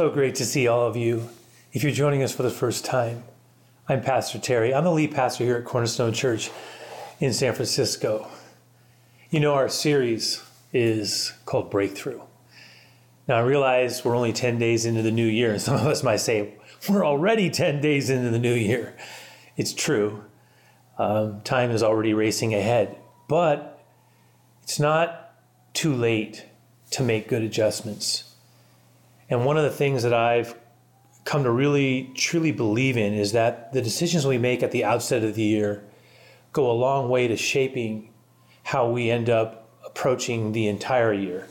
So great to see all of you. If you're joining us for the first time, I'm Pastor Terry. I'm the lead pastor here at Cornerstone Church in San Francisco. You know, our series is called Breakthrough. Now, I realize we're only 10 days into the new year, and some of us might say, we're already 10 days into the new year. It's true. Um, time is already racing ahead, but it's not too late to make good adjustments. And one of the things that I've come to really truly believe in is that the decisions we make at the outset of the year go a long way to shaping how we end up approaching the entire year.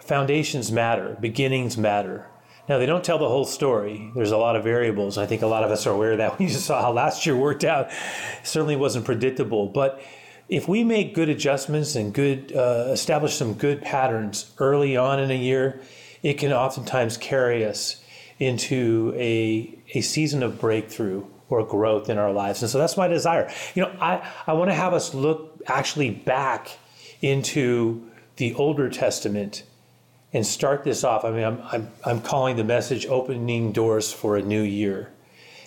Foundations matter, beginnings matter. Now, they don't tell the whole story. There's a lot of variables. I think a lot of us are aware of that. We just saw how last year worked out. It certainly wasn't predictable. But if we make good adjustments and good uh, establish some good patterns early on in a year, it can oftentimes carry us into a, a season of breakthrough or growth in our lives. And so that's my desire. You know, I, I want to have us look actually back into the Older Testament and start this off. I mean, I'm, I'm, I'm calling the message opening doors for a new year.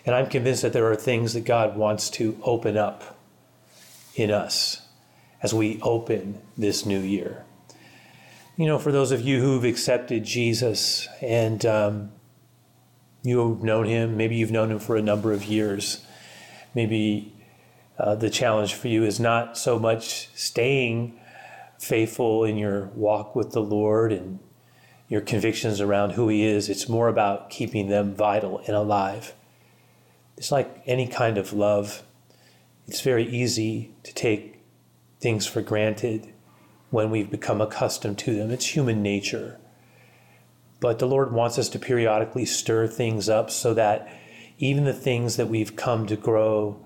And I'm convinced that there are things that God wants to open up in us as we open this new year you know, for those of you who've accepted Jesus and um, you've known him, maybe you've known him for a number of years, maybe uh, the challenge for you is not so much staying faithful in your walk with the Lord and your convictions around who he is. It's more about keeping them vital and alive. It's like any kind of love. It's very easy to take things for granted when we've become accustomed to them. It's human nature. But the Lord wants us to periodically stir things up so that even the things that we've come to grow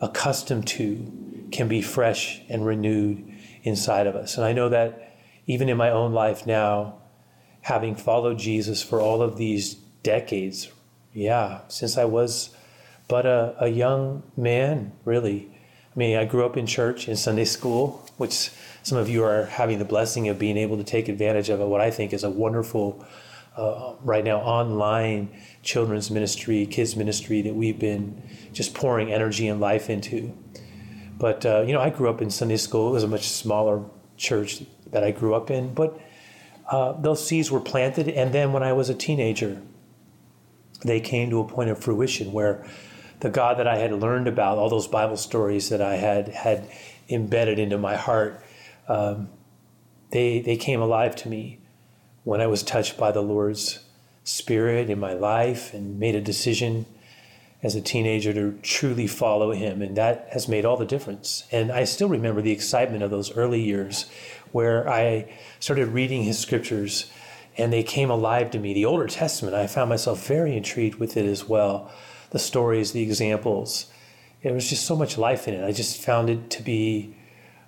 accustomed to can be fresh and renewed inside of us. And I know that even in my own life now, having followed Jesus for all of these decades, yeah, since I was but a, a young man, really. I mean, I grew up in church, in Sunday school, which some of you are having the blessing of being able to take advantage of what I think is a wonderful, uh, right now, online children's ministry, kids ministry that we've been just pouring energy and life into. But, uh, you know, I grew up in Sunday school. It was a much smaller church that I grew up in. But uh, those seeds were planted. And then when I was a teenager, they came to a point of fruition where the God that I had learned about, all those Bible stories that I had had embedded into my heart, um, they, they came alive to me when I was touched by the Lord's Spirit in my life and made a decision as a teenager to truly follow Him. And that has made all the difference. And I still remember the excitement of those early years where I started reading His scriptures and they came alive to me. The Older Testament, I found myself very intrigued with it as well. The stories, the examples. There was just so much life in it. I just found it to be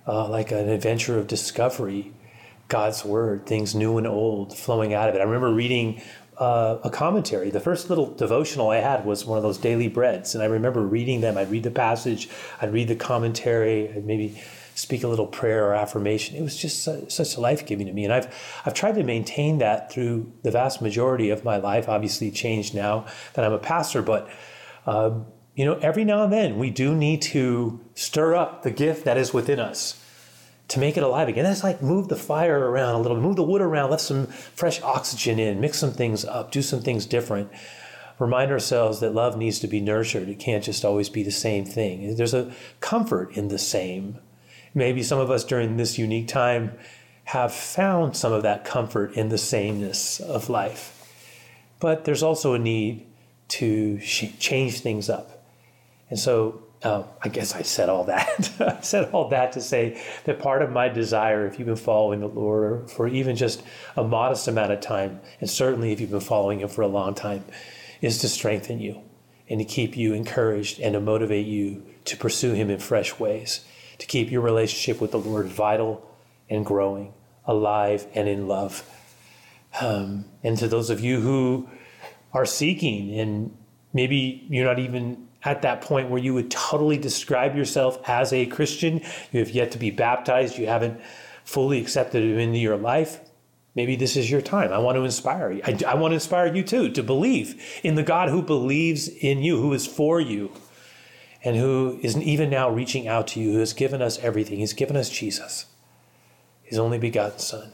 uh, like an adventure of discovery, God's word, things new and old flowing out of it. I remember reading uh, a commentary. The first little devotional I had was one of those daily breads, and I remember reading them. I'd read the passage, I'd read the commentary, I'd maybe speak a little prayer or affirmation. It was just such, such life giving to me, and I've I've tried to maintain that through the vast majority of my life. Obviously, changed now that I'm a pastor, but. Um, you know, every now and then we do need to stir up the gift that is within us to make it alive again. That's like move the fire around a little move the wood around, let some fresh oxygen in, mix some things up, do some things different. Remind ourselves that love needs to be nurtured. It can't just always be the same thing. There's a comfort in the same. Maybe some of us during this unique time have found some of that comfort in the sameness of life. But there's also a need to change things up and so uh, I guess I said all that. I said all that to say that part of my desire, if you've been following the Lord for even just a modest amount of time, and certainly if you've been following Him for a long time, is to strengthen you and to keep you encouraged and to motivate you to pursue Him in fresh ways, to keep your relationship with the Lord vital and growing, alive and in love. Um, and to those of you who are seeking and maybe you're not even at that point where you would totally describe yourself as a Christian. You have yet to be baptized. You haven't fully accepted him into your life. maybe this is your time. I want to inspire you. I, I want to inspire you too to believe in the God who believes in you, who is for you, and who is even now reaching out to you, who has given us everything. He's given us Jesus, his only begotten Son.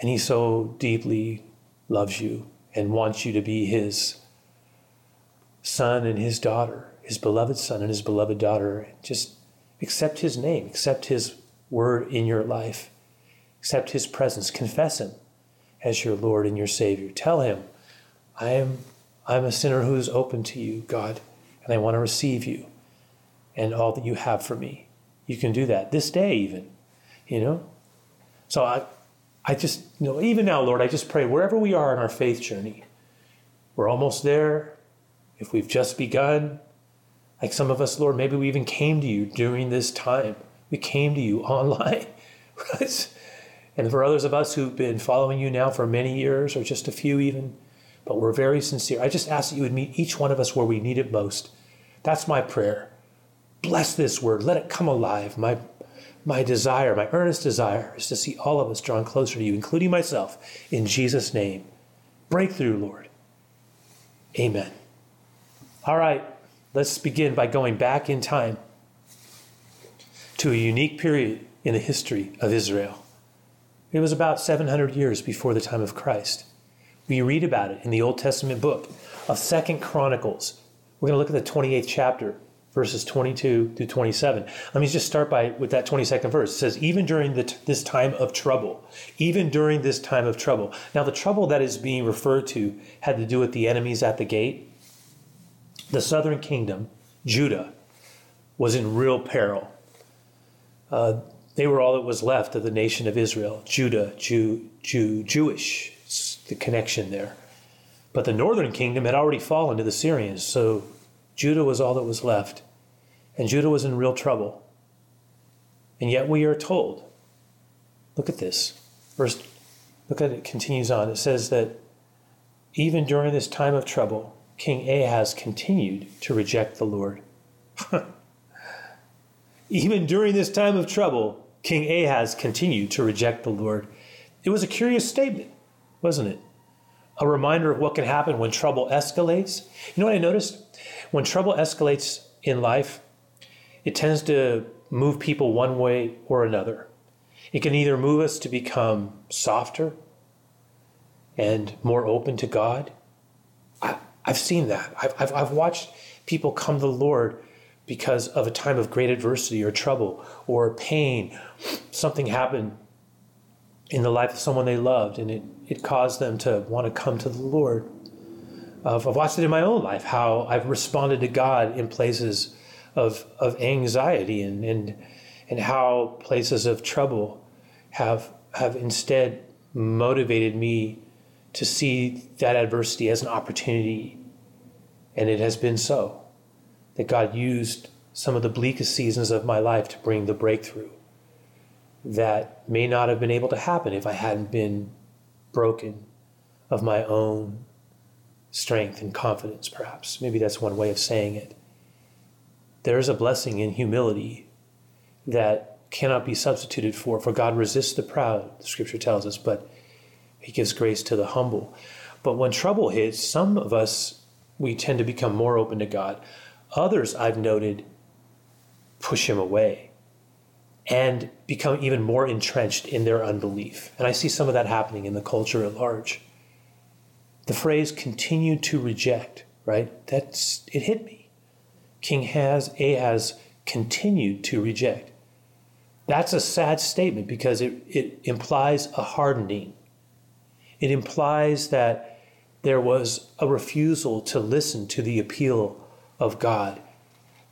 And he so deeply loves you and wants you to be his son and his daughter, his beloved son and his beloved daughter. Just accept his name, accept his word in your life, accept his presence, confess him as your Lord and your Savior. Tell him, I am I'm a sinner who is open to you, God, and I want to receive you and all that you have for me. You can do that this day even, you know? So I I just, you know, even now, Lord, I just pray wherever we are in our faith journey, we're almost there. If we've just begun, like some of us, Lord, maybe we even came to you during this time. We came to you online, right? And for others of us who've been following you now for many years, or just a few even, but we're very sincere. I just ask that you would meet each one of us where we need it most. That's my prayer. Bless this word. Let it come alive. My my desire, my earnest desire, is to see all of us drawn closer to you, including myself, in Jesus' name. Breakthrough, Lord. Amen. All right, let's begin by going back in time to a unique period in the history of Israel. It was about 700 years before the time of Christ. We read about it in the Old Testament book of Second Chronicles. We're going to look at the 28th chapter verses 22 through 27. Let me just start by with that 22nd verse. It says, even during the, this time of trouble, even during this time of trouble. Now, the trouble that is being referred to had to do with the enemies at the gate. The southern kingdom, Judah, was in real peril. Uh, they were all that was left of the nation of Israel. Judah, Jew, Jew, Jewish, it's the connection there. But the northern kingdom had already fallen to the Syrians, so Judah was all that was left, and Judah was in real trouble. And yet we are told, look at this. Verse, look at it, continues on. It says that even during this time of trouble, King Ahaz continued to reject the Lord. even during this time of trouble, King Ahaz continued to reject the Lord. It was a curious statement, wasn't it? A reminder of what can happen when trouble escalates. You know what I noticed? When trouble escalates in life, it tends to move people one way or another. It can either move us to become softer and more open to God. I, have seen that. I've, I've, I've watched people come to the Lord because of a time of great adversity or trouble or pain. Something happened in the life of someone they loved and it, it caused them to want to come to the Lord. I've watched it in my own life, how I've responded to God in places of, of anxiety and, and, and how places of trouble have, have instead motivated me to see that adversity as an opportunity. And it has been so that God used some of the bleakest seasons of my life to bring the breakthrough that may not have been able to happen if I hadn't been broken of my own strength and confidence, perhaps. Maybe that's one way of saying it. There is a blessing in humility that cannot be substituted for, for God resists the proud, the scripture tells us, but he gives grace to the humble. But when trouble hits, some of us, we tend to become more open to God. Others, I've noted, push him away and become even more entrenched in their unbelief. And I see some of that happening in the culture at large the phrase continue to reject, right? That's it hit me. King has Ahaz continued to reject. That's a sad statement because it, it implies a hardening. It implies that there was a refusal to listen to the appeal of God,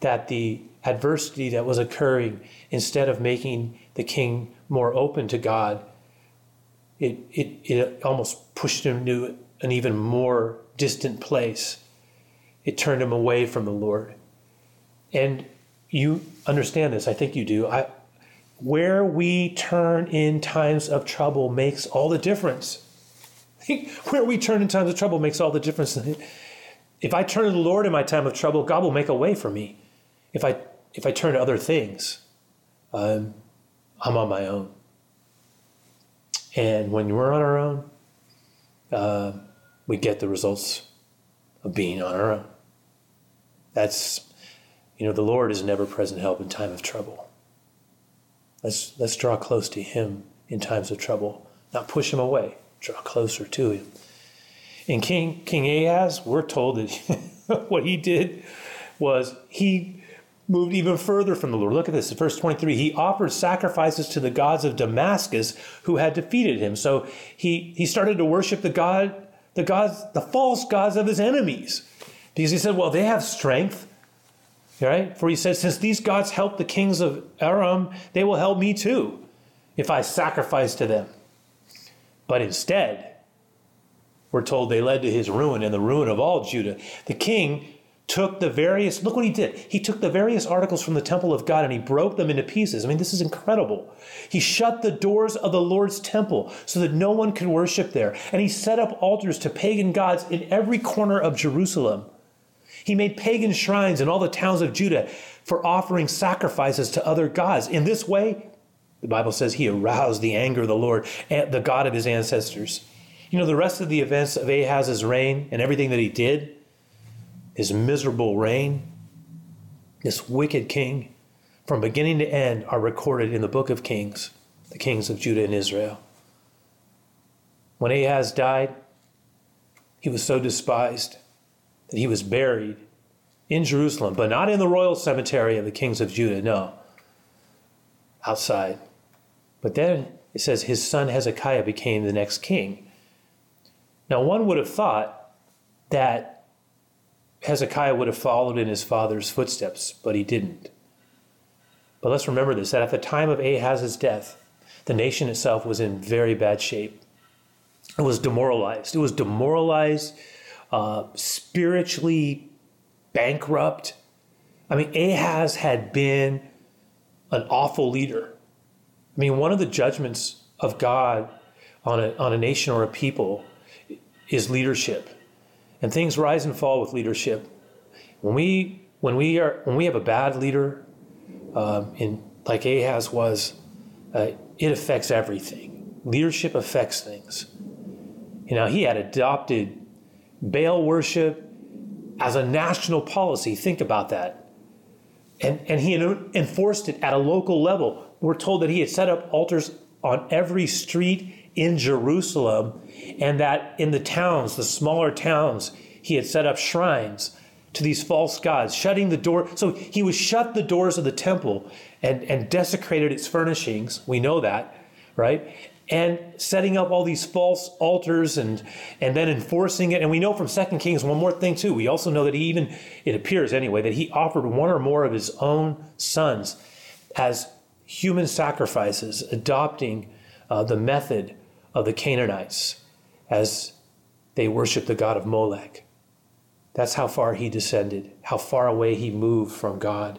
that the adversity that was occurring, instead of making the king more open to God, it, it, it almost pushed him to an even more distant place. It turned him away from the Lord. And you understand this, I think you do. I, where we turn in times of trouble makes all the difference. where we turn in times of trouble makes all the difference. If I turn to the Lord in my time of trouble, God will make a way for me. If I if I turn to other things, um, I'm on my own. And when we're on our own, uh, we get the results of being on our own. That's, you know, the Lord is never present help in time of trouble. Let's, let's draw close to Him in times of trouble, not push Him away, draw closer to Him. In King, King Ahaz, we're told that what he did was he moved even further from the Lord. Look at this, verse 23. He offered sacrifices to the gods of Damascus who had defeated him. So he, he started to worship the God, the gods, the false gods of his enemies. Because he said, Well, they have strength. Right? For he says, Since these gods help the kings of Aram, they will help me too, if I sacrifice to them. But instead, we're told they led to his ruin and the ruin of all Judah. The king took the various, look what he did. He took the various articles from the temple of God and he broke them into pieces. I mean, this is incredible. He shut the doors of the Lord's temple so that no one could worship there. And he set up altars to pagan gods in every corner of Jerusalem. He made pagan shrines in all the towns of Judah for offering sacrifices to other gods. In this way, the Bible says he aroused the anger of the Lord, the God of his ancestors. You know, the rest of the events of Ahaz's reign and everything that he did, his miserable reign, this wicked king, from beginning to end, are recorded in the book of Kings, the kings of Judah and Israel. When Ahaz died, he was so despised that he was buried in Jerusalem, but not in the royal cemetery of the kings of Judah, no, outside. But then it says his son Hezekiah became the next king. Now, one would have thought that Hezekiah would have followed in his father's footsteps, but he didn't. But let's remember this that at the time of Ahaz's death, the nation itself was in very bad shape. It was demoralized. It was demoralized, uh, spiritually bankrupt. I mean, Ahaz had been an awful leader. I mean, one of the judgments of God on a, on a nation or a people is leadership. And things rise and fall with leadership. When we when we are when we have a bad leader, um, in like Ahaz was, uh, it affects everything. Leadership affects things. You know, he had adopted Baal worship as a national policy. Think about that. And, and he enforced it at a local level. We're told that he had set up altars on every street in Jerusalem, and that in the towns, the smaller towns, he had set up shrines to these false gods, shutting the door. So he would shut the doors of the temple and, and desecrated its furnishings. We know that, right? And setting up all these false altars and and then enforcing it. And we know from Second Kings one more thing too. We also know that he even, it appears anyway, that he offered one or more of his own sons as human sacrifices, adopting uh, the method of the Canaanites as they worshiped the god of Molech. That's how far he descended, how far away he moved from God.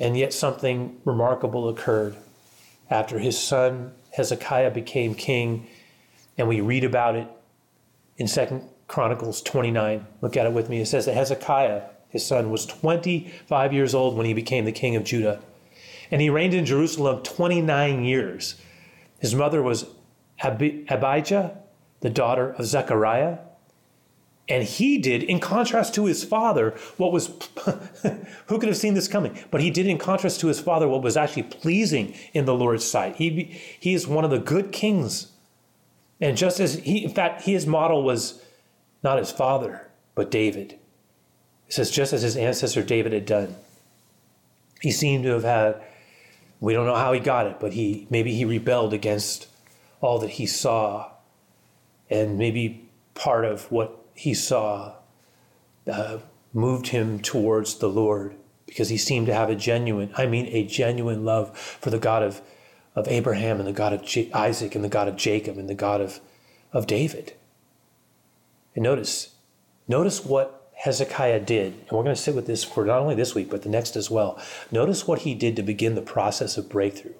And yet something remarkable occurred after his son Hezekiah became king, and we read about it in Second Chronicles 29. Look at it with me. It says that Hezekiah, his son, was 25 years old when he became the king of Judah. And he reigned in Jerusalem 29 years. His mother was Abijah, the daughter of Zechariah. And he did, in contrast to his father, what was, who could have seen this coming? But he did, in contrast to his father, what was actually pleasing in the Lord's sight. He, he is one of the good kings. And just as he, in fact, his model was not his father, but David. It says, just as his ancestor David had done. He seemed to have had we don't know how he got it, but he maybe he rebelled against all that he saw, and maybe part of what he saw uh, moved him towards the Lord because he seemed to have a genuine, I mean, a genuine love for the God of, of Abraham and the God of J- Isaac and the God of Jacob and the God of, of David. And notice, notice what Hezekiah did, and we're going to sit with this for not only this week, but the next as well. Notice what he did to begin the process of breakthrough.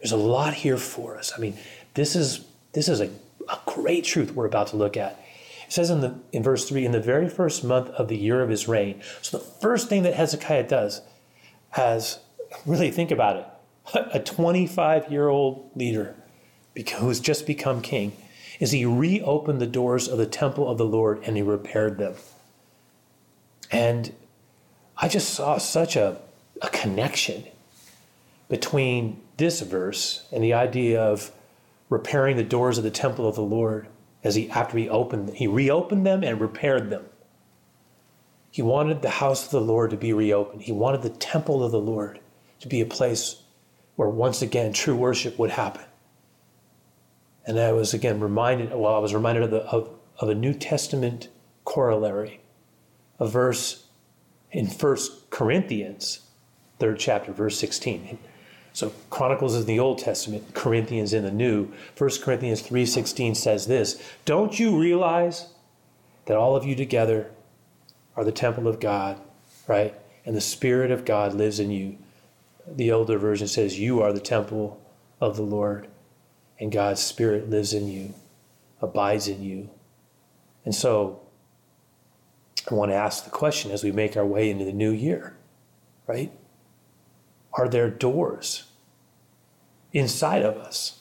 There's a lot here for us. I mean, this is this is a, a great truth we're about to look at. It says in the in verse 3, in the very first month of the year of his reign. So the first thing that Hezekiah does has really think about it, a 25 year old leader who's just become king, is he reopened the doors of the temple of the Lord and he repaired them. And I just saw such a, a connection between this verse and the idea of repairing the doors of the temple of the Lord as he after he opened he reopened them and repaired them. He wanted the house of the Lord to be reopened. He wanted the temple of the Lord to be a place where once again true worship would happen. And I was again reminded, well, I was reminded of, the, of, of a New Testament corollary, a verse in First Corinthians, third chapter, verse 16. So Chronicles is in the Old Testament, Corinthians in the New. 1 Corinthians 3:16 says this, "Don't you realize that all of you together are the temple of God, right? And the spirit of God lives in you." The older version says, "You are the temple of the Lord, and God's spirit lives in you, abides in you." And so I want to ask the question as we make our way into the new year, right? Are there doors inside of us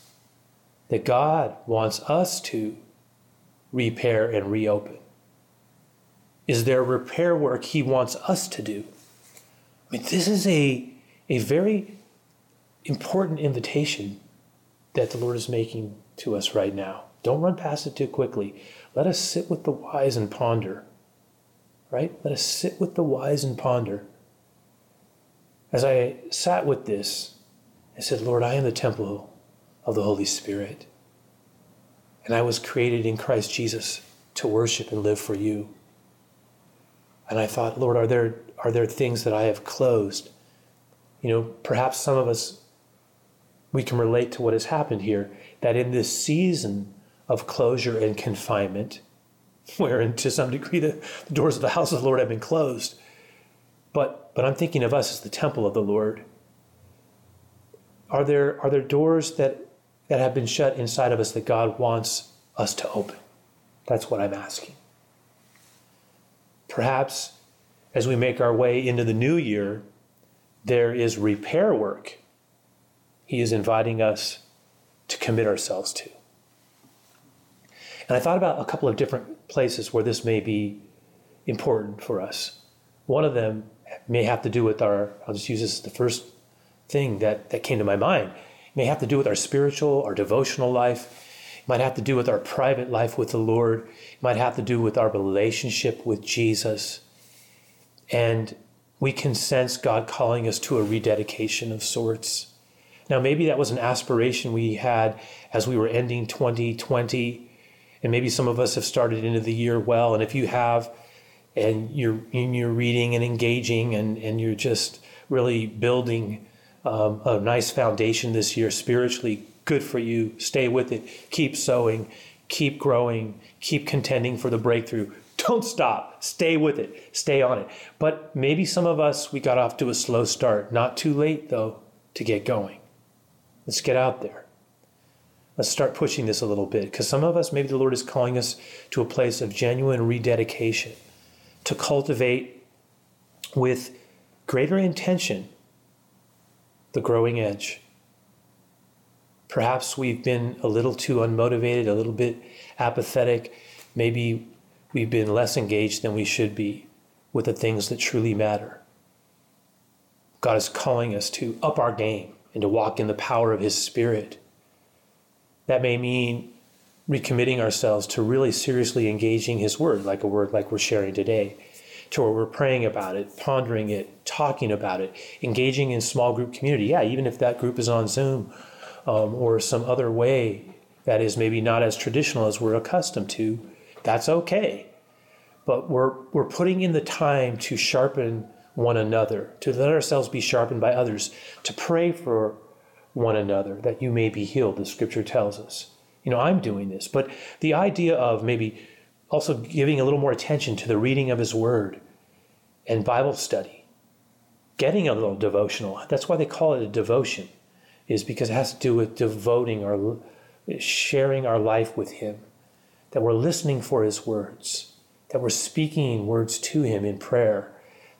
that God wants us to repair and reopen? Is there repair work He wants us to do? I mean, this is a, a very important invitation that the Lord is making to us right now. Don't run past it too quickly. Let us sit with the wise and ponder. Right? Let us sit with the wise and ponder. As I sat with this, I said, Lord, I am the temple of the Holy Spirit. And I was created in Christ Jesus to worship and live for you. And I thought, Lord, are there, are there things that I have closed? You know, perhaps some of us, we can relate to what has happened here, that in this season of closure and confinement, wherein to some degree the, the doors of the house of the Lord have been closed, but, but I'm thinking of us as the temple of the Lord. Are there, are there doors that, that have been shut inside of us that God wants us to open? That's what I'm asking. Perhaps as we make our way into the new year, there is repair work He is inviting us to commit ourselves to. And I thought about a couple of different places where this may be important for us. One of them may have to do with our, I'll just use this as the first thing that, that came to my mind. It may have to do with our spiritual, our devotional life. It might have to do with our private life with the Lord. It might have to do with our relationship with Jesus. And we can sense God calling us to a rededication of sorts. Now, maybe that was an aspiration we had as we were ending 2020. And maybe some of us have started into the year well. And if you have, and you're you're reading and engaging and, and you're just really building um, a nice foundation this year spiritually good for you stay with it. Keep sowing keep growing keep contending for the breakthrough. Don't stop. Stay with it. Stay on it. But maybe some of us we got off to a slow start. Not too late though to get going. Let's get out there let's start pushing this a little bit because some of us maybe the lord is calling us to a place of genuine rededication to cultivate with greater intention the growing edge. Perhaps we've been a little too unmotivated, a little bit apathetic. Maybe we've been less engaged than we should be with the things that truly matter. God is calling us to up our game and to walk in the power of His Spirit. That may mean recommitting ourselves to really seriously engaging His Word, like a word like we're sharing today, to where we're praying about it, pondering it, talking about it, engaging in small group community. Yeah, even if that group is on Zoom um, or some other way that is maybe not as traditional as we're accustomed to, that's okay. But we're, we're putting in the time to sharpen one another, to let ourselves be sharpened by others, to pray for one another that you may be healed, the scripture tells us you know, I'm doing this. But the idea of maybe also giving a little more attention to the reading of His Word and Bible study, getting a little devotional. That's why they call it a devotion, is because it has to do with devoting or sharing our life with Him, that we're listening for His words, that we're speaking words to Him in prayer,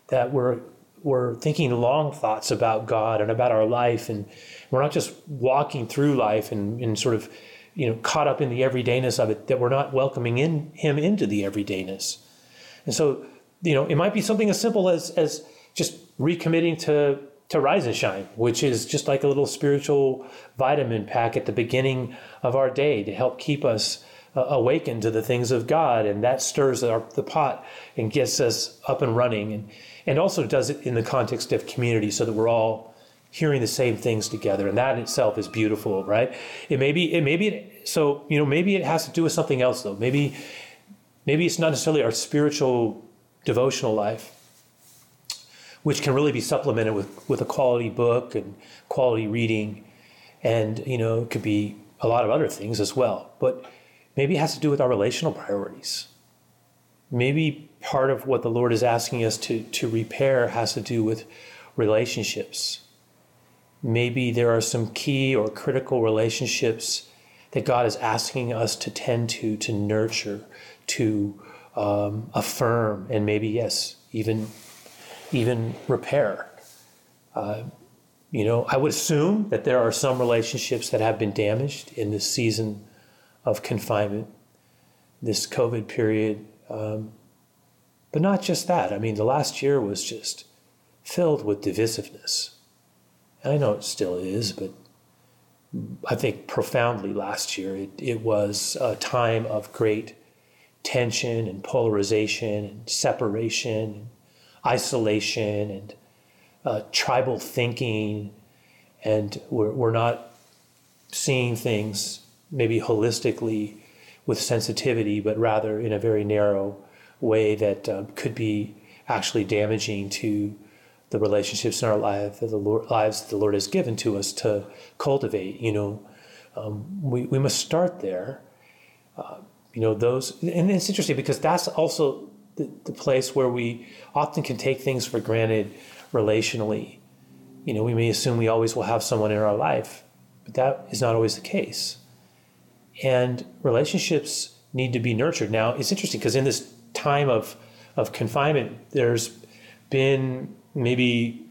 that we're we're thinking long thoughts about God and about our life, and we're not just walking through life and, and sort of you know caught up in the everydayness of it that we're not welcoming in him into the everydayness. And so you know it might be something as simple as as just recommitting to to rise and shine which is just like a little spiritual vitamin pack at the beginning of our day to help keep us uh, awakened to the things of god and that stirs our, the pot and gets us up and running and and also does it in the context of community so that we're all hearing the same things together and that in itself is beautiful right? It may be it maybe it, so you know maybe it has to do with something else though. Maybe maybe it's not necessarily our spiritual devotional life which can really be supplemented with with a quality book and quality reading and you know it could be a lot of other things as well. But maybe it has to do with our relational priorities maybe part of what the lord is asking us to to repair has to do with relationships maybe there are some key or critical relationships that God is asking us to tend to, to nurture, to um, affirm, and maybe yes, even even repair. Uh, you know, I would assume that there are some relationships that have been damaged in this season of confinement, this COVID period. Um, but not just that. I mean, the last year was just filled with divisiveness. And I know it still is, but I think profoundly last year it, it was a time of great tension and polarization and separation and isolation and uh, tribal thinking. And we're, we're not seeing things maybe holistically with sensitivity, but rather in a very narrow way that um, could be actually damaging to the relationships in our life that the Lord, lives that the Lord has given to us to cultivate. You know, um, we we must start there. Uh, you know, those, and it's interesting because that's also the, the place where we often can take things for granted relationally. You know, we may assume we always will have someone in our life, but that is not always the case. And relationships need to be nurtured. Now, it's interesting because in this time of of confinement, there's been maybe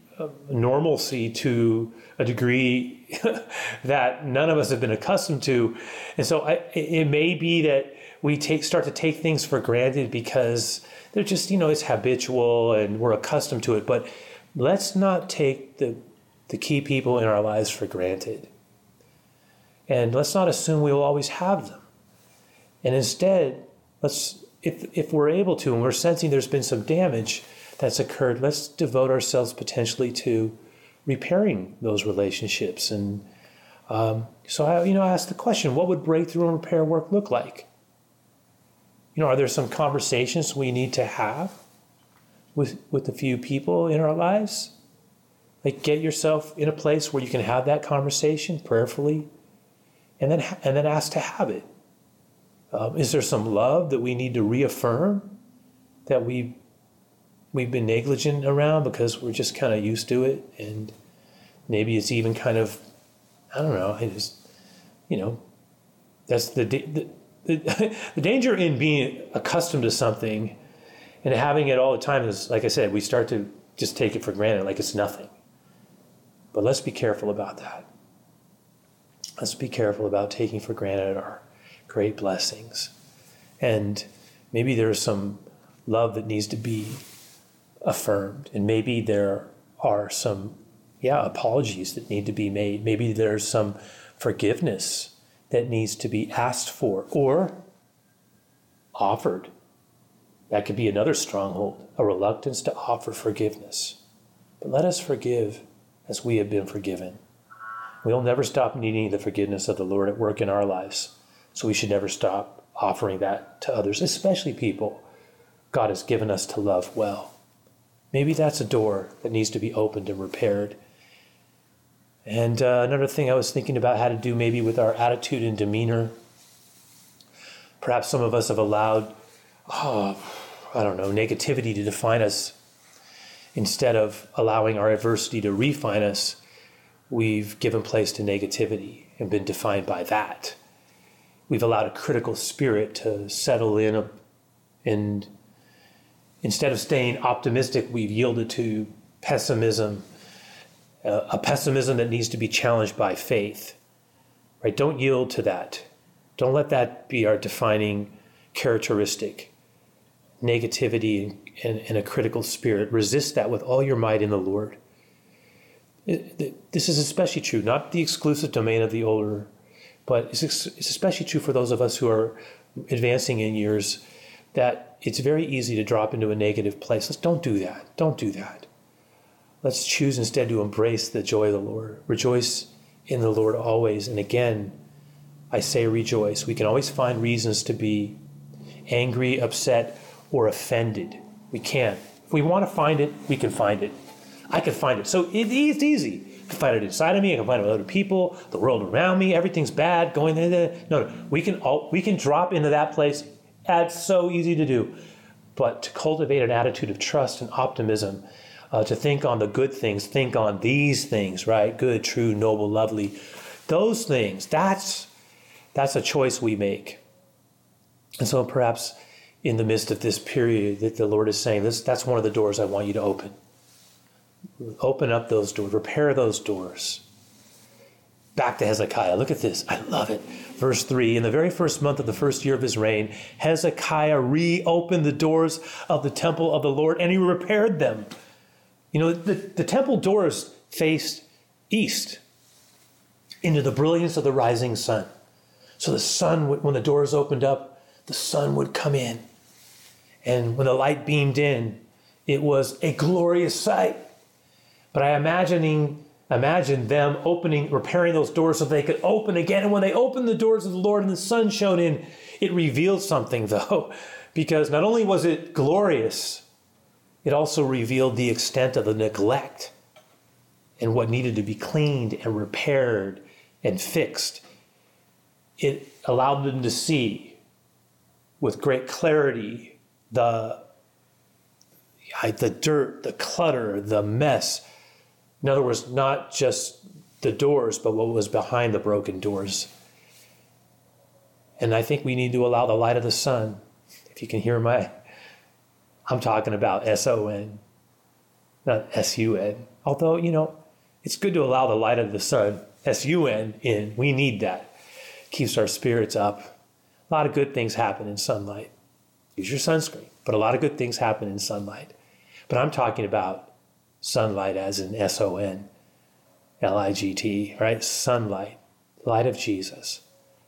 normalcy to a degree that none of us have been accustomed to. And so I, it may be that we take start to take things for granted because they're just, you know, it's habitual and we're accustomed to it. But let's not take the, the key people in our lives for granted. And let's not assume we will always have them. And instead, let's if if we're able to and we're sensing there's been some damage, that's occurred, let's devote ourselves potentially to repairing those relationships. And um, so I, you know, I asked the question: What would breakthrough and repair work look like? You know, are there some conversations we need to have with with a few people in our lives? Like, get yourself in a place where you can have that conversation prayerfully, and then and then ask to have it. Um, is there some love that we need to reaffirm that we we've been negligent around because we're just kind of used to it, and maybe it's even kind of I don't know. I just you know that's the the, the, the danger in being accustomed to something and having it all the time is like I said, we start to just take it for granted like it's nothing. But let's be careful about that. Let's be careful about taking for granted our great blessings. And maybe there's some love that needs to be affirmed. And maybe there are some, yeah, apologies that need to be made. Maybe there's some forgiveness that needs to be asked for or offered. That could be another stronghold, a reluctance to offer forgiveness. But let us forgive as we have been forgiven. We'll never stop needing the forgiveness of the Lord at work in our lives. So we should never stop offering that to others, especially people God has given us to love well. Maybe that's a door that needs to be opened and repaired. And uh, another thing I was thinking about had to do maybe with our attitude and demeanor. Perhaps some of us have allowed, oh, I don't know, negativity to define us. Instead of allowing our adversity to refine us, we've given place to negativity and been defined by that. We've allowed a critical spirit to settle in and instead of staying optimistic, we've yielded to pessimism, uh, a pessimism that needs to be challenged by faith. Right? Don't yield to that. Don't let that be our defining characteristic. Negativity and, and a critical spirit. Resist that with all your might in the Lord. This is especially true, not the exclusive domain of the older, but it's, it's especially true for those of us who are advancing in years that it's very easy to drop into a negative place. Let's don't do that. Don't do that. Let's choose instead to embrace the joy of the Lord. Rejoice in the Lord always. And again, I say rejoice. We can always find reasons to be angry, upset, or offended. We can. If we want to find it, we can find it. I can find it. So it, it's easy. I can find it inside of me. I can find it with other people, the world around me. Everything's bad. Going there. No, no. We can all, we can drop into that place. That's so easy to do. But to cultivate an attitude of trust and optimism uh, to think on the good things, think on these things, right? Good, true, noble, lovely. Those things, that's, that's a choice we make. And so perhaps in the midst of this period that the Lord is saying, this, that's one of the doors I want you to open. Open up those doors, repair those doors. Back to Hezekiah. Look at this. I love it. Verse 3 In the very first month of the first year of his reign, Hezekiah reopened the doors of the temple of the Lord and he repaired them you know, the, the temple doors faced east into the brilliance of the rising sun. So the sun, when the doors opened up, the sun would come in. And when the light beamed in, it was a glorious sight. But I imagining imagine them opening, repairing those doors so they could open again. And when they opened the doors of the Lord and the sun shone in, it revealed something though, because not only was it glorious, it also revealed the extent of the neglect and what needed to be cleaned and repaired and fixed. It allowed them to see with great clarity the, the dirt, the clutter, the mess. In other words, not just the doors, but what was behind the broken doors. And I think we need to allow the light of the sun, if you can hear my I'm talking about S O N, not S U N. Although, you know, it's good to allow the light of the sun, S U N, in. We need that. Keeps our spirits up. A lot of good things happen in sunlight. Use your sunscreen, but a lot of good things happen in sunlight. But I'm talking about sunlight as in S O N, L I G T, right? Sunlight, light of Jesus,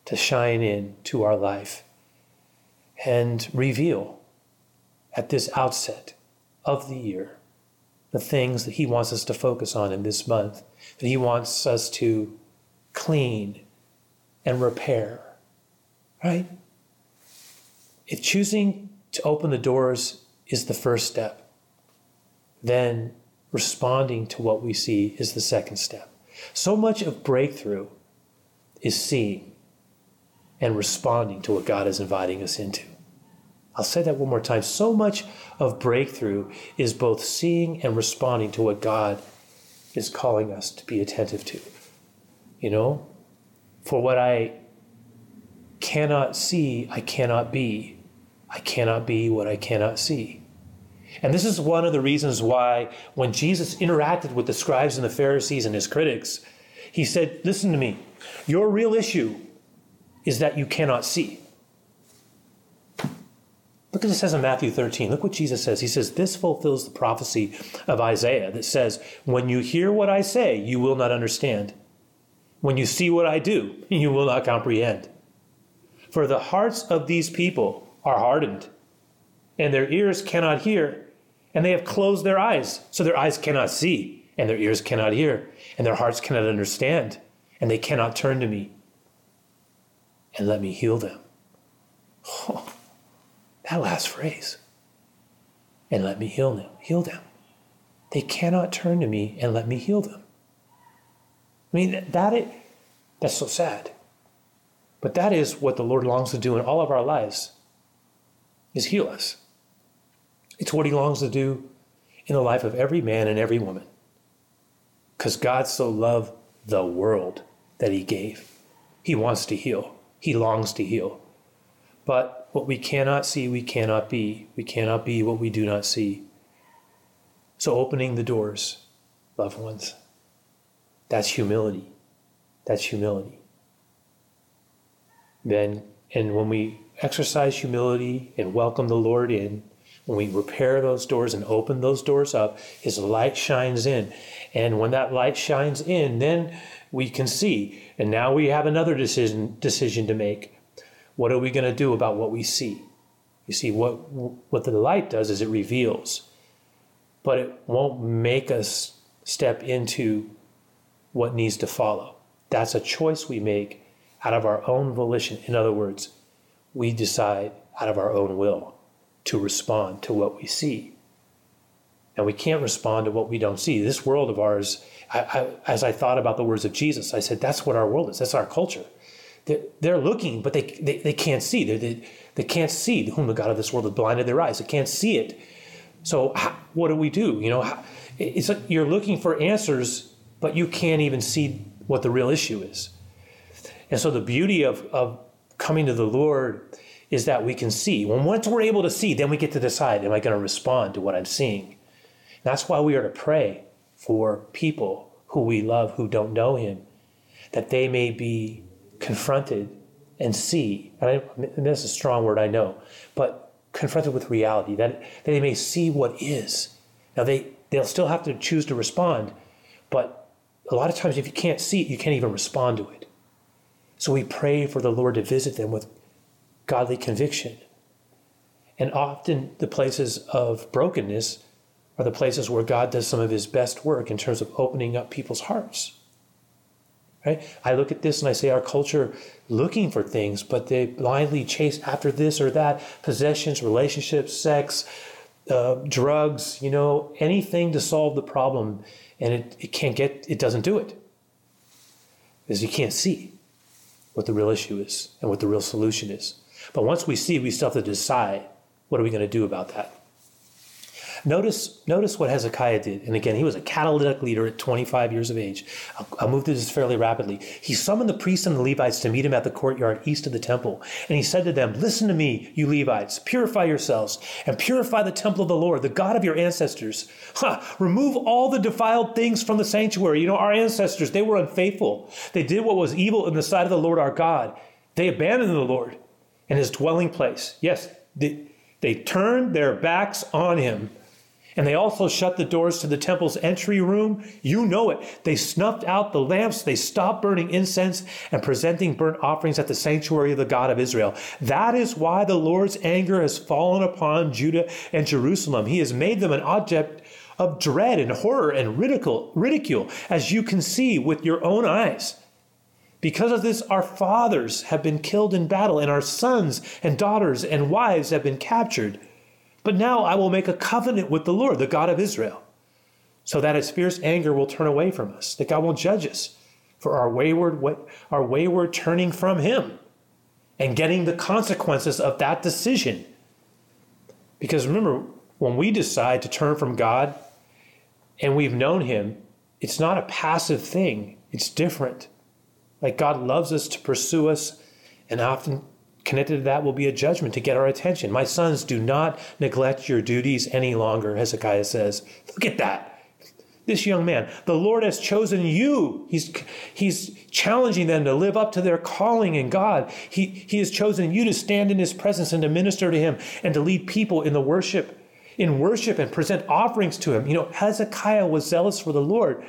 to shine in to our life and reveal at this outset of the year the things that He wants us to focus on in this month, that He wants us to clean and repair. Right? If choosing to open the doors is the first step, then responding to what we see is the second step. So much of breakthrough is seeing and responding to what God is inviting us into. I'll say that one more time. So much of breakthrough is both seeing and responding to what God is calling us to be attentive to. You know, for what I cannot see, I cannot be. I cannot be what I cannot see. And this is one of the reasons why, when Jesus interacted with the scribes and the Pharisees and his critics, he said, Listen to me, your real issue is that you cannot see. Look at it says in Matthew 13. Look what Jesus says. He says, This fulfills the prophecy of Isaiah that says, When you hear what I say, you will not understand. When you see what I do, you will not comprehend. For the hearts of these people are hardened, and their ears cannot hear, and they have closed their eyes, so their eyes cannot see, and their ears cannot hear, and their hearts cannot understand, and they cannot turn to me and let me heal them. Oh. That last phrase. And let me heal them. Heal them. They cannot turn to me and let me heal them. I mean, that is, that's so sad. But that is what the Lord longs to do in all of our lives, is heal us. It's what he longs to do in the life of every man and every woman. Because God so loved the world that he gave. He wants to heal. He longs to heal. But what we cannot see, we cannot be. We cannot be what we do not see. So, opening the doors, loved ones, that's humility. That's humility. Then, and when we exercise humility and welcome the Lord in, when we repair those doors and open those doors up, His light shines in. And when that light shines in, then we can see. And now we have another decision decision to make. What are we going to do about what we see? You see, what what the light does is it reveals, but it won't make us step into what needs to follow. That's a choice we make out of our own volition. In other words, we decide out of our own will to respond to what we see. And we can't respond to what we don't see. This world of ours, I, I, as I thought about the words of Jesus, I said, that's what our world is. That's our culture. They're, they're looking, but they, they, they can't see. They, they, they can't see whom the God of this world has blinded their eyes. They can't see it. So how, what do we do? You know, how, it's like you're looking for answers, but you can't even see what the real issue is. And so the beauty of, of coming to the Lord is that we can see. When once we're able to see, then we get to decide, am I going to respond to what I'm seeing? That's why we are to pray for people who we love who don't know him, that they may be confronted and see. And, I, and that's a strong word, I know, but confronted with reality, that, that they may see what is. Now, they, they'll still have to choose to respond, but a lot of times, if you can't see it, you can't even respond to it. So we pray for the Lord to visit them with godly conviction. And often the places of brokenness are the places where God does some of his best work in terms of opening up people's hearts. Right? I look at this and I say our culture looking for things, but they blindly chase after this or that possessions, relationships, sex, uh, drugs, you know, anything to solve the problem. And it, it can't get, it doesn't do it because you can't see what the real issue is and what the real solution is. But once we see, we still have to decide what are we going to do about that. Notice, notice what Hezekiah did. And again, he was a catalytic leader at 25 years of age. I'll, I'll move through this fairly rapidly. He summoned the priests and the Levites to meet him at the courtyard east of the temple. And he said to them, Listen to me, you Levites, purify yourselves and purify the temple of the Lord, the God of your ancestors. Remove all the defiled things from the sanctuary. You know, our ancestors, they were unfaithful. They did what was evil in the sight of the Lord our God. They abandoned the Lord and his dwelling place. Yes, they, they turned their backs on him. And they also shut the doors to the temple's entry room. You know it. They snuffed out the lamps. They stopped burning incense and presenting burnt offerings at the sanctuary of the God of Israel. That is why the Lord's anger has fallen upon Judah and Jerusalem. He has made them an object of dread and horror and ridicule, ridicule, as you can see with your own eyes. Because of this, our fathers have been killed in battle, and our sons and daughters and wives have been captured. But now I will make a covenant with the Lord, the God of Israel, so that his fierce anger will turn away from us, that God will judge us for our wayward, our wayward turning from him and getting the consequences of that decision. Because remember, when we decide to turn from God and we've known him, it's not a passive thing, it's different. Like God loves us to pursue us, and often connected to that will be a judgment to get our attention. My sons, do not neglect your duties any longer, Hezekiah says. Look at that. This young man, the Lord has chosen you. He's, he's challenging them to live up to their calling in God. He, he has chosen you to stand in his presence and to minister to him and to lead people in the worship, in worship and present offerings to him. You know, Hezekiah was zealous for the Lord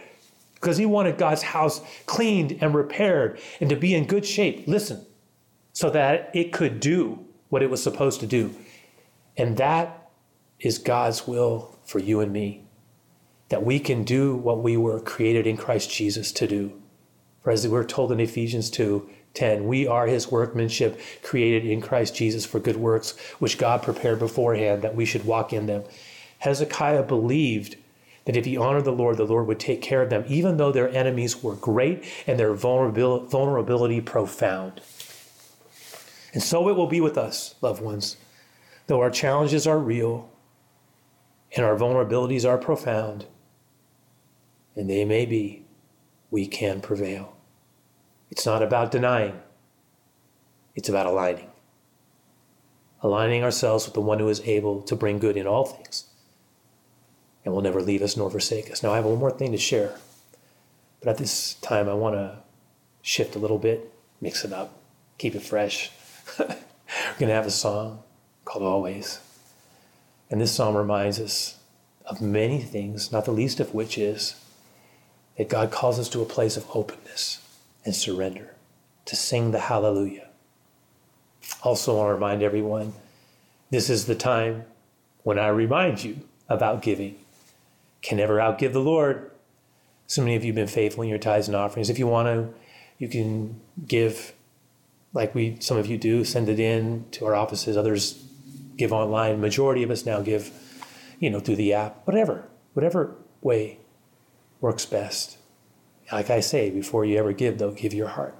because he wanted God's house cleaned and repaired and to be in good shape. Listen, so that it could do what it was supposed to do. And that is God's will for you and me that we can do what we were created in Christ Jesus to do. For as we're told in Ephesians 2 10, we are his workmanship created in Christ Jesus for good works, which God prepared beforehand that we should walk in them. Hezekiah believed that if he honored the Lord, the Lord would take care of them, even though their enemies were great and their vulnerability profound. And so it will be with us, loved ones. Though our challenges are real and our vulnerabilities are profound, and they may be, we can prevail. It's not about denying, it's about aligning. Aligning ourselves with the one who is able to bring good in all things and will never leave us nor forsake us. Now, I have one more thing to share, but at this time, I want to shift a little bit, mix it up, keep it fresh. We're going to have a song called Always. And this song reminds us of many things, not the least of which is that God calls us to a place of openness and surrender, to sing the hallelujah. Also, I want to remind everyone this is the time when I remind you about giving. Can never outgive the Lord. So many of you have been faithful in your tithes and offerings. If you want to, you can give like we some of you do, send it in to our offices. Others give online. Majority of us now give, you know, through the app. Whatever, whatever way works best. Like I say, before you ever give, though, give your heart.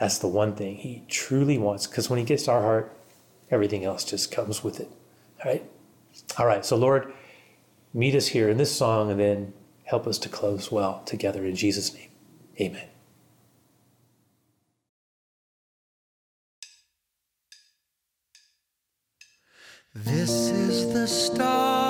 That's the one thing he truly wants, because when he gets our heart, everything else just comes with it. All right? All right, so Lord, meet us here in this song and then help us to close well together in Jesus' name. Amen. This is the start.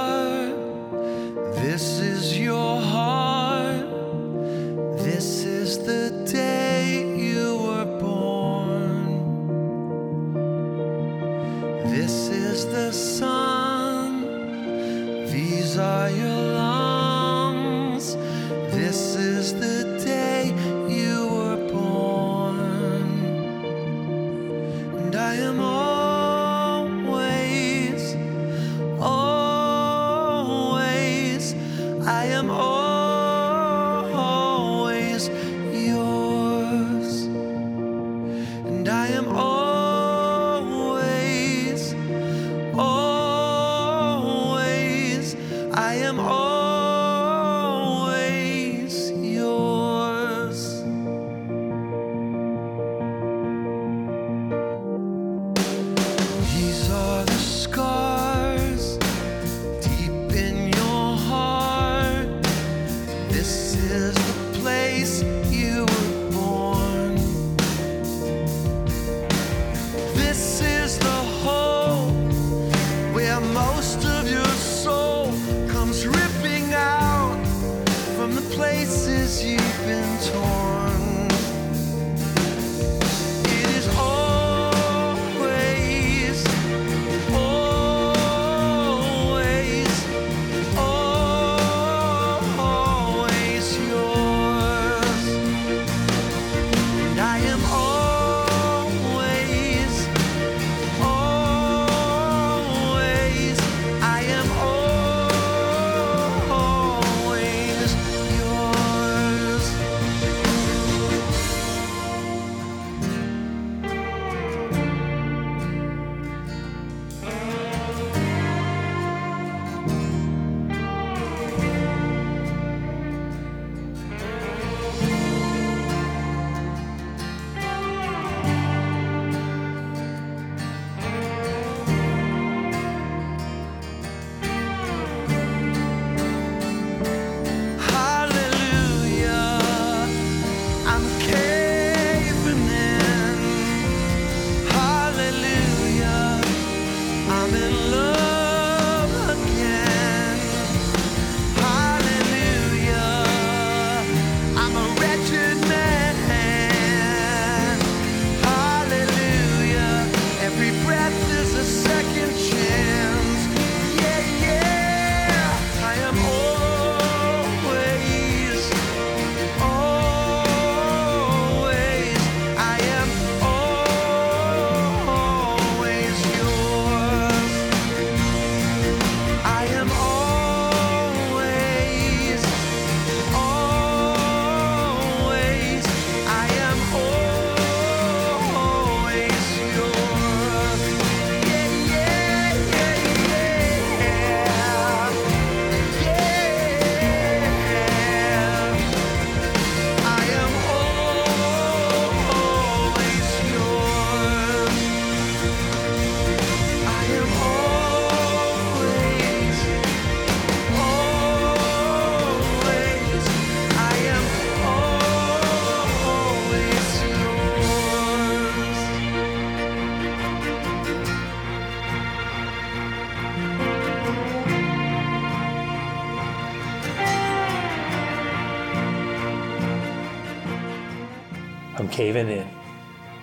Caving in,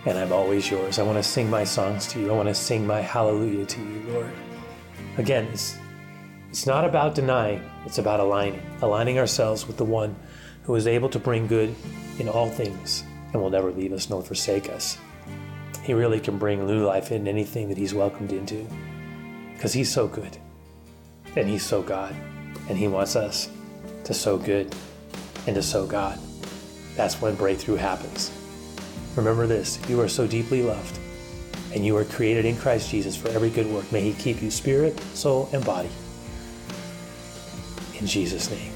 and I'm always yours. I want to sing my songs to you. I want to sing my hallelujah to you, Lord. Again, it's, it's not about denying, it's about aligning, aligning ourselves with the one who is able to bring good in all things and will never leave us nor forsake us. He really can bring new life in anything that he's welcomed into because he's so good and he's so God and he wants us to sow good and to sow God. That's when breakthrough happens. Remember this you are so deeply loved and you are created in Christ Jesus for every good work. May he keep you spirit, soul, and body. In Jesus' name.